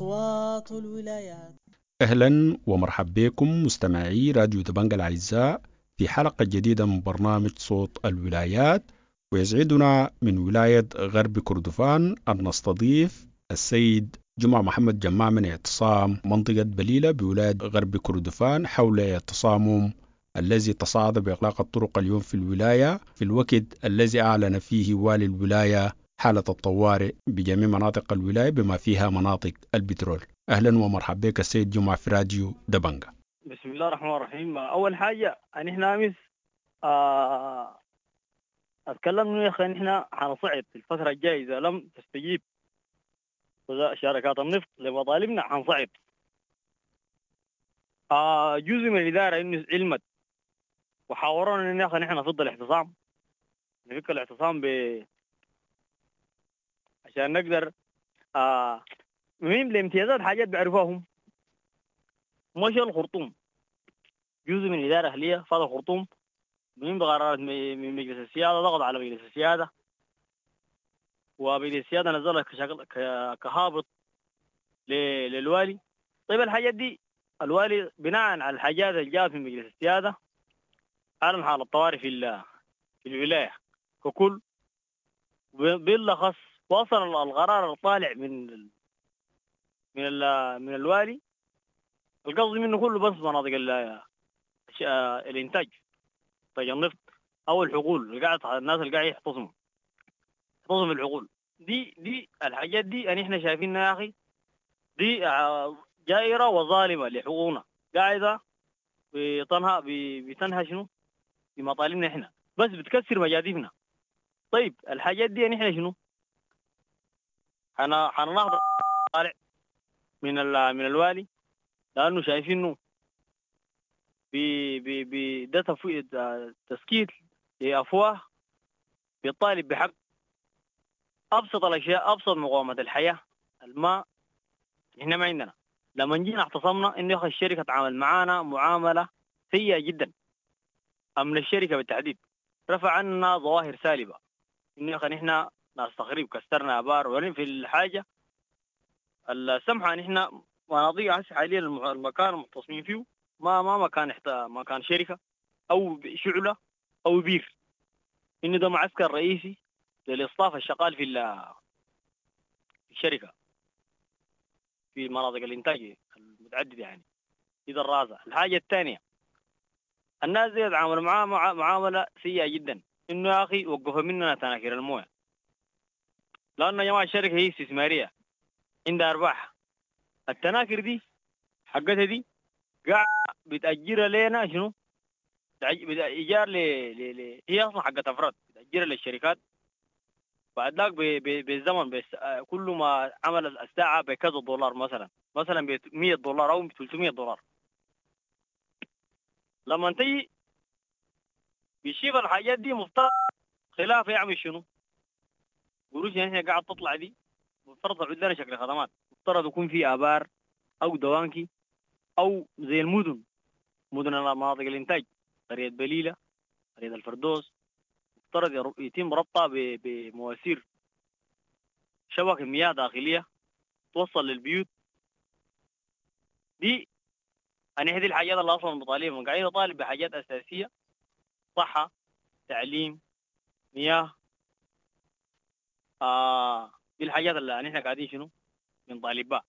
أصوات الولايات. أهلا ومرحبا بكم مستمعي راديو دبنجة الأعزاء في حلقة جديدة من برنامج صوت الولايات ويسعدنا من ولاية غرب كردفان أن نستضيف السيد جمعة محمد جماع من اعتصام منطقة بليلة بولاية غرب كردفان حول التصامم الذي تصاعد بإغلاق الطرق اليوم في الولاية في الوقت الذي أعلن فيه والي الولاية حالة الطوارئ بجميع مناطق الولاية بما فيها مناطق البترول. أهلا ومرحبا بك السيد جمعة في راديو دبنجة بسم الله الرحمن الرحيم. أول حاجة أن إحنا أمس آه أتكلم يا أخي إحنا حنصعد في الفترة الجاية إذا لم تستجيب شركات النفط لمطالبنا حنصعد آه جزء من الإدارة إنه علمت وحاورونا إن يا أخي نحن نفض الاعتصام نفك الاعتصام ب عشان نقدر آه مهم الامتيازات حاجات بيعرفوهم مش الخرطوم جزء من الإدارة الأهلية فاضل الخرطوم مهم بقرارات من مجلس السيادة؟ ضغط على مجلس السيادة. ومجلس السيادة نزل كهابط للوالي. طيب الحاجات دي الوالي بناء على الحاجات اللي جاءت من مجلس السيادة أعلن حالة الطوارئ في في الولاية. ككل بالأخص وصل القرار الطالع من من من الوالي. القصد منه كله بس مناطق الإنتاج. انتاج النفط أو الحقول. اللي قاعد الناس اللي قاعد يحتصموا. يحتصموا الحقول. دي دي الحاجات دي يعني إحنا شايفينها يا أخي. دي جائرة وظالمة لحقوقنا. قاعدة بتنهى بتنهى شنو؟ بمطالبنا إحنا. بس بتكسر مجاديفنا طيب الحاجات دي يعني إحنا شنو؟ أنا حنلاحظ طالع من من الوالي لأنه شايفينه بي بي بي ده تسكيت لأفواه بيطالب بحق أبسط الأشياء أبسط مقومات الحياة الماء. إحنا ما عندنا. لما جينا اعتصمنا إنه الشركة تعامل معانا معاملة سيئة جدا. امن الشركة بالتحديد. رفع عنا ظواهر سالبة. إنه نحن ناس تخريب كسرنا ابار ولين في الحاجة السمحة نحن مناطق هسه حاليا المكان المختصمين فيه. ما ما مكان احتا مكان شركة أو شعلة أو بير. انه ده معسكر رئيسي للاصطاف الشغال في الشركة. في مناطق الإنتاج المتعدده يعني. اذا الرازه الحاجة الثانية الناس دي يتعاملوا معاه معاملة سيئة جدا. إنه يا أخي وقفوا مننا تناكر الموية. لأن يا جماعة الشركة هي استثمارية. عندها أرباح. التناكر دي حقتها دي قاعد بتأجرها لنا شنو؟ إيجار ل... ل... ل... هي أصلا حقت أفراد. بتأجرها للشركات. بعد ذاك بالزمن بس كل ما عمل الساعة بكذا دولار مثلا. مثلا ب 100 دولار أو ب 300 دولار. لما تيجي بيشيف الحاجات دي مفترض خلاف يعمل شنو؟ قروش يعني هي قاعد تطلع دي مفترض تعود لنا شكل خدمات. مفترض يكون في آبار أو دوانكي أو زي المدن. مدن مناطق الانتاج قرية بليلة قرية الفردوس. مفترض يتم ربطها بمواسير. شبكة مياه داخلية توصل للبيوت. دي أنا هذه الحاجات اللي أصلا مطالبها قاعدين نطالب بحاجات أساسية. صحة تعليم مياه. آه دي الحاجات اللي نحن قاعدين شنو؟ بنطالب بها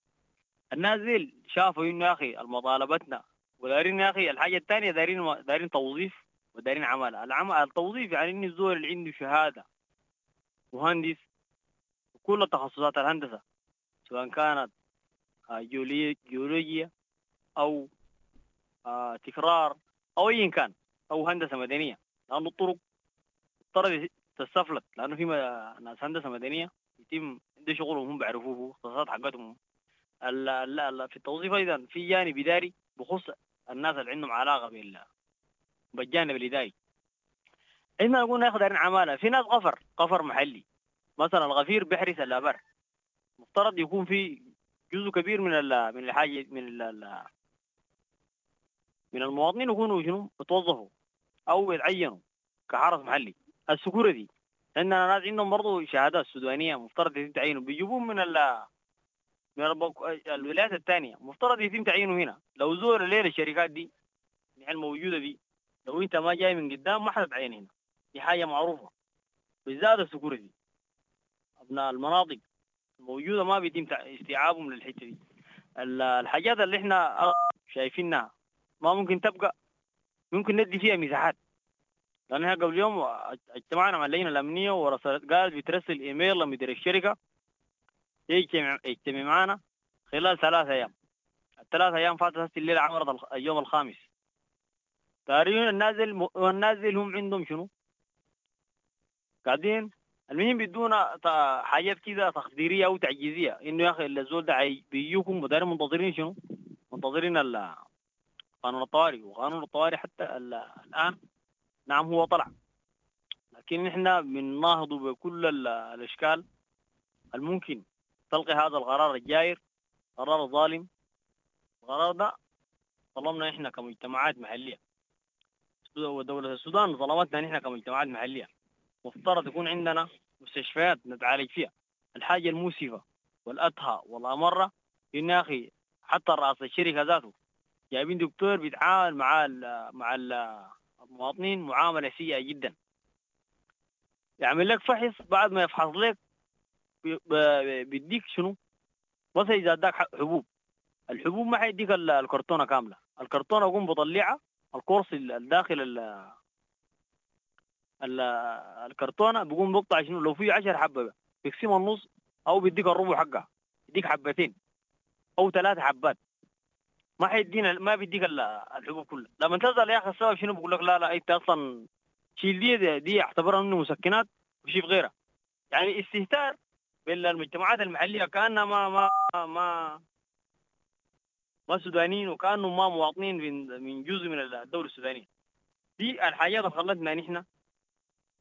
الناس دي شافوا إنه يا أخي مطالبتنا ودارين يا أخي الحاجة الثانية دارين دارين توظيف ودارين عمل. العمل التوظيف يعني إن الزول اللي عنده شهادة مهندس كل تخصصات الهندسة سواء كانت جيولوجيا أو تكرار أو ايا كان أو هندسة مدنية. لأنه الطرق تستفلت لأنه في ناس هندسة مدنية يتم ده شغلهم هم بيعرفوه اختصاصات حقتهم. ال- ال- ال- في التوظيف أيضا في جانب إداري بخص الناس اللي عندهم علاقة بال بالجانب الإداري. عندما نقول ناخذ عمالة. في ناس غفر غفر محلي. مثلا الغفير بيحرس الأبر. مفترض يكون في جزء كبير من ال من الحاجة من ال من المواطنين يكونوا شنو؟ يتوظفوا أو يتعينوا كحرس محلي. ال security عندنا ناس عندهم برضه شهادات سودانيه مفترض يتم تعيينهم بيجيبوهم من ال من الولايات الثانية مفترض يتم تعيينه هنا. لو زول الليلة الشركات دي الموجوده دي. لو أنت ما جاي من قدام ما حتتعين هنا. دي حاجة معروفة. بالذات ال security أبناء المناطق الموجودة ما بيتم استيعابهم للحتة دي. ال- الحاجات اللي إحنا شايفينها ما ممكن تبقى. ممكن ندي فيها مساحات. إحنا قبل يوم اجتمعنا مع اللجنة الأمنية ورسلت قالت بترسل إيميل لمدير الشركة يجتمع يجتمع معنا خلال ثلاث أيام الثلاث أيام فاتت هسه الليلة عمرت اليوم الخامس تقريبا النازل والنازل هم عندهم شنو؟ قاعدين المهم بيدونا ت- حاجات كده تقديريه أو تعجيزية إنه يا أخي الزول ده بيجوكم ودايرين منتظرين شنو؟ منتظرين قانون الطوارئ وقانون الطوارئ حتى ال- الآن نعم هو طلع. لكن إحنا بنناهضه بكل ال- الأشكال الممكن. تلقي هذا القرار الجائر قرار ظالم. القرار ده ظلمنا إحنا كمجتمعات محلية. ودولة السودان ظلمتنا نحن كمجتمعات محلية. مفترض يكون عندنا مستشفيات نتعالج فيها. الحاجة المؤسفة والأتهى والأمرة إن يا أخي حتى رأس الشركة ذاته جايبين دكتور بيتعامل مع ال مع ال المواطنين معاملة سيئة جدا. يعمل لك فحص بعد ما يفحص لك بيديك شنو؟ مثلا إذا أداك حبوب. الحبوب ما حيديك ال- الكرتونة كاملة. الكرتونة يقوم بطلعها القرص ال- الداخل ال ال- الكرتونة بيقوم بيقطع شنو؟ لو في 10 حبة بيقسمها النص أو بيديك الربع حقها. يديك حبتين أو ثلاث حبات. ما حيدينا ما بيديك ال- الحبوب كلها. لما تسال يا أخي السبب شنو؟ بقول لك لا لا أنت أصلا شيل دي دي, اعتبرها إنه مسكنات وشيل غيرها. يعني استهتار بالمجتمعات المحلية كأنها ما ما ما ما سودانيين وكانهم ما مواطنين من من جزء من الدولة السودانية. دي الحاجات اللي خلتنا نحن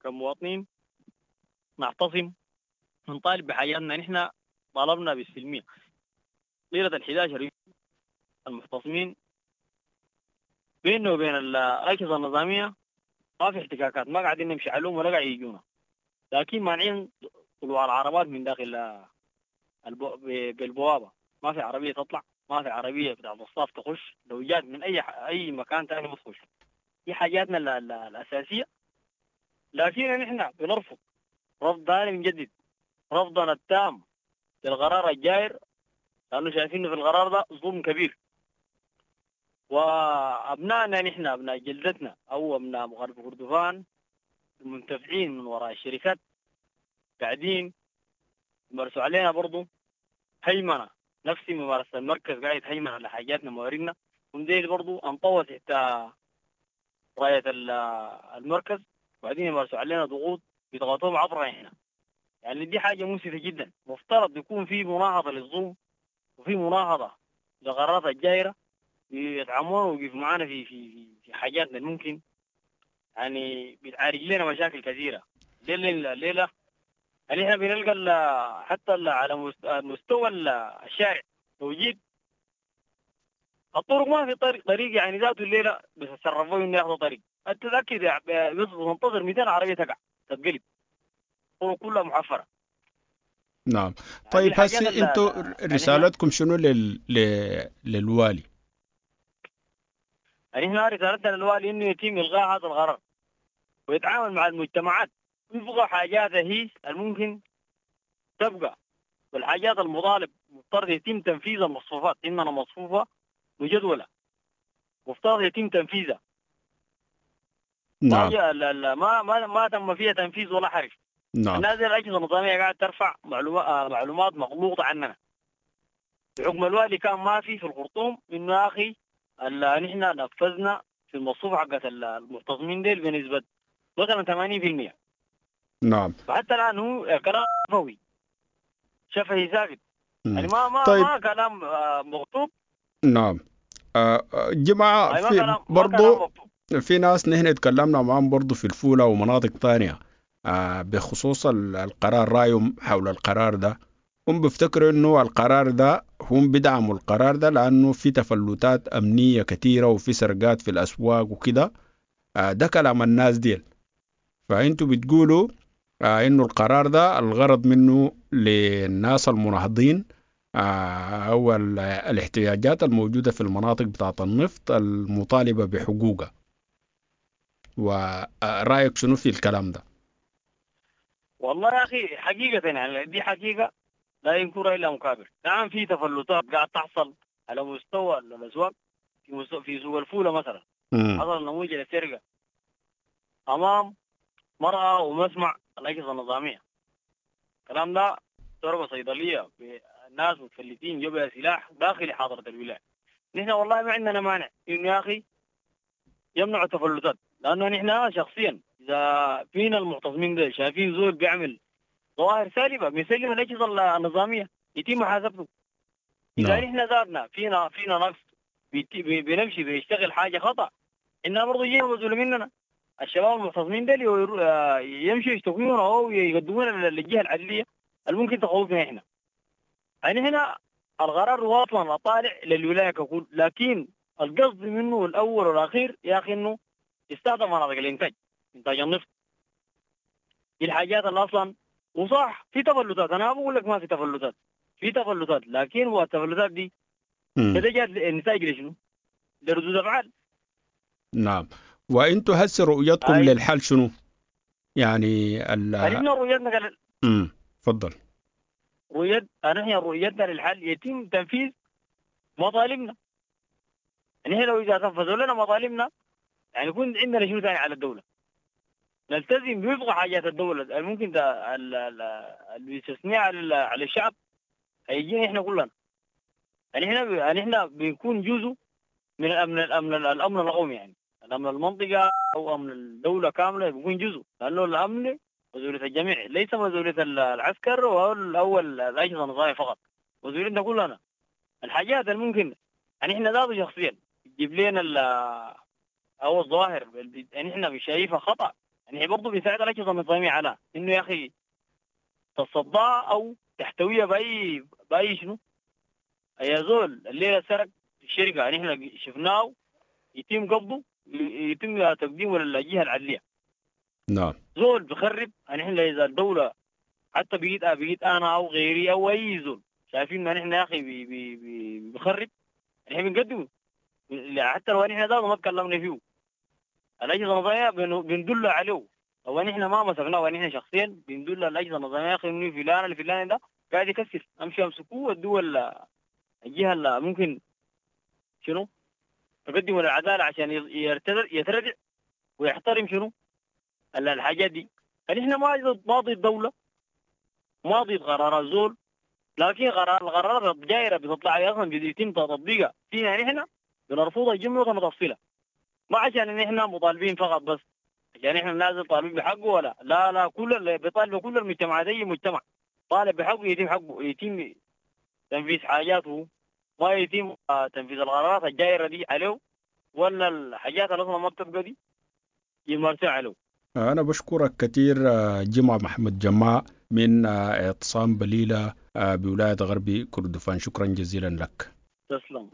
كمواطنين نعتصم نطالب بحاجاتنا. نحن طالبنا بالسلمية. ليله ال 11 يوم المعتصمين بيننا وبين الاجهزه النظامية ما في احتكاكات ما قاعدين نمشي عليهم ولا قاعد يجونا. لكن مانعين طلوع العربات من داخل البو... ب- بالبوابة. ما في عربية تطلع ما في عربية بتاع الصاف تخش. لو جات من ح... أي مكان ثاني ما تخش. دي حاجاتنا ال... ال... الأساسية. لكن نحن بنرفض رفض ثاني من جديد. رفضنا التام للقرار الجائر لأنه شايفين في القرار ده ظلم كبير. وأبنائنا نحن أبناء جلدتنا أو أبناء غرب كردفان المنتفعين من وراء الشركات قاعدين يمارسوا علينا برضو هيمنة. نفسي ممارسة المركز قاعد هيمنه على حاجاتنا مواردنا وديل برضو انطوت تحت راية ال- المركز. وبعدين يمارسوا علينا ضغوط بيضغطوهم عبرنا إحنا يعني دي حاجة مؤسفه جدا. مفترض يكون في مناهضة للظلم وفي مناهضة لقرارات الجائرة. يتعاملوا ويقفوا معانا في في في, حاجاتنا الممكن. يعني بتعالج لنا مشاكل كثيرة. الليلة الليلة يعني إحنا بنلقى حتى على مست- مستوى ال- الشارع. لو جيت الطرق ما في طريق طريق يعني ذاته الليلة بيتصرفوا إنه ياخذوا طريق. أنت تأكد تنتظر 200 عربية تقع. تتقلب. الطرق كلها محفرة. نعم. يعني طيب ال- أنتوا يعني رسالتكم شنو لل... ل... للوالي؟ يعني إحنا رسالتنا للوالي إنه يتم إلغاء هذا القرار ويتعامل مع المجتمعات. ويبغى حاجات هي الممكن تبقى والحاجات المطالب مفترض يتم تنفيذ المصفوفات اننا مصفوفة مجدوله مفترض يتم تنفيذها. نعم. جاء- لا- لا- ما ما ما تم فيها تنفيذ ولا حرف نعم. الناس الأجهزة النظامية قاعدة ترفع معلومات آه، معلومات مغلوطة عننا. بحكم الوالي كان ما في في الخرطوم إنه يا أخي ال- نحن نفذنا في المصفوفه حقت ال- المعتصمين ديل بنسبة مثلا 80% نعم. فحتى الآن هو كلام شفوي شفهي مم. يعني ما ما طيب. ما كلام آه، نعم. آه، آه، جماعة ما في كلام ما كلام برضو مكتوب. في ناس نحن تكلمنا معهم برضو في الفولة ومناطق تانية آه، بخصوص ال- القرار رأيهم حول القرار ده. هم بيفتكروا إنه القرار ده هم بدعموا القرار ده لأنه في تفلتات أمنية كثيرة وفي سرقات في الأسواق وكده. آه، ده كلام الناس ديل. فأنتوا بتقولوا آه، إنه القرار ده الغرض منه للناس المناهضين آه، أو ال- الاحتياجات الموجودة في المناطق بتاعة النفط المطالبة بحقوقها. ورأيك شنو في الكلام ده؟ والله يا أخي حقيقة يعني دي حقيقة. لا ينكرها إلا مكابر. نعم في تفلتات قاعد تحصل على مستوى الأسواق في مستوى في سوق الفولة مثلا. حصل نموذج للسرقه أمام مرأة ومسمع الأجهزة النظامية. الكلام ده ضربه صيدلية الناس متفلتين جبهه سلاح داخل حاضره الولاية. نحن والله ما عندنا مانع. إنه يا أخي يمنعوا التفلتات لأنه نحن شخصيا إذا فينا المعتصمين ده شايفين زول بيعمل ظواهر سالبه بيسلم الاجهزه النظاميه يتم محاسبته إذا نعم. نحن ذاتنا فينا فينا نقص. بنمشي بيشتغل حاجة خطأ. إنها برضه مسؤول مننا. الشباب المعتصمين ده آه، يمشوا يشتكونا أو يقدمونا للجهه العدلية اللي ممكن تخوفنا إحنا. يعني هنا القرار واصلا طالع للولاية ككل. لكن القصد منه الأول والأخير يا أخي إنه يستخدم مناطق الإنتاج إنتاج النفط. دي الحاجات اللي أصلا وصح في تفلتات أنا ما بقول لك ما في تفلتات في تفلتات لكن هو التفلتات دي جات النتائج لشنو؟ لردود أفعال. نعم. وإنتوا هسه رؤيتكم أي. للحل شنو؟ يعني ال فنحن رؤيتنا قال- مم. تفضل. رؤيت نحن رؤيتنا للحل. يتم تنفيذ مطالبنا نحن لو إذا تنفذوا لنا مطالبنا يعني يكون عندنا شنو ثاني على الدولة؟ نلتزم بوفق حاجات الدولة. الممكن ده ال- ال- الاستثناء على ال- على الشعب هيجينا إحنا كلنا. يعني إحنا يعني إحنا بنكون جزء من الأمن الامن الأمن القومي يعني. الأمن المنطقة أو أمن الدولة كاملة بيكون جزء. لأنه الأمن مسؤوليه الجميع ليس مسؤوليه ال- العسكر أو ال- أو ال- الاجهزه النظاميه فقط. مسؤوليتنا كلنا. الحاجات اللي ممكن يعني إحنا ذاته شخصيا. تجيب لنا أو الظواهر اللي- يعني إحنا شايفها خطأ. يعني برضه بيساعد الاجهزه النظاميه على إنه يا أخي تصدى أو تحتويها بأي بأي شنو؟ يا زول الليلة سرق في الشركة. يعني إحنا شفناه يتم قبضه يتم تقديمه للجهة العدلية. نعم. زول بخرب يعني إحنا إذا الدولة حتى بقيت بقيت أنا أو غيري أو أي زول شايفين ان إحنا يا أخي بي بي بي بخرب إحنا بنقدمه. حتى لو ذاته ما تكلمنا فيه. الأجهزة النظامية بن- بندل عليه لو إحنا ما مسكناه؟ وإحنا شخصيا؟ بندل الأجهزة النظامية. يا أخي انه فلان الفلاني ده قاعد يكسر. أمشي أمسكوه ودوه ال- الجهة اللي ممكن شنو؟ تقدموا للعدالة عشان يتردع ويحترم شنو؟ ال- الحاجات دي. يعني إحنا ما ما ضد الدولة ما ضد قرارات زول. لكن قرار القرارات الجايرة بتطلع أصلا بيتم تطبيقها. فينا نحن بنرفضها جمله متفصله ما عشان إن إحنا مطالبين فقط بس. عشان إحنا نازل طالبين بحقه ولا لا؟ لا كل اللي بيطالبوا كل المجتمعات اي مجتمع طالب بحقه يتم حقه يتم تنفيذ حاجاته. ما يتم آه، تنفيذ القرارات الجايره دي عليه ولا الحاجات اللي أصلا ما بتبقى دي يمارسها عليه. أنا بشكرك كثير آه، جمعة محمد جماع من آه، اعتصام بليلة بولاية غربي كردفان. شكرا جزيلا لك. تسلم.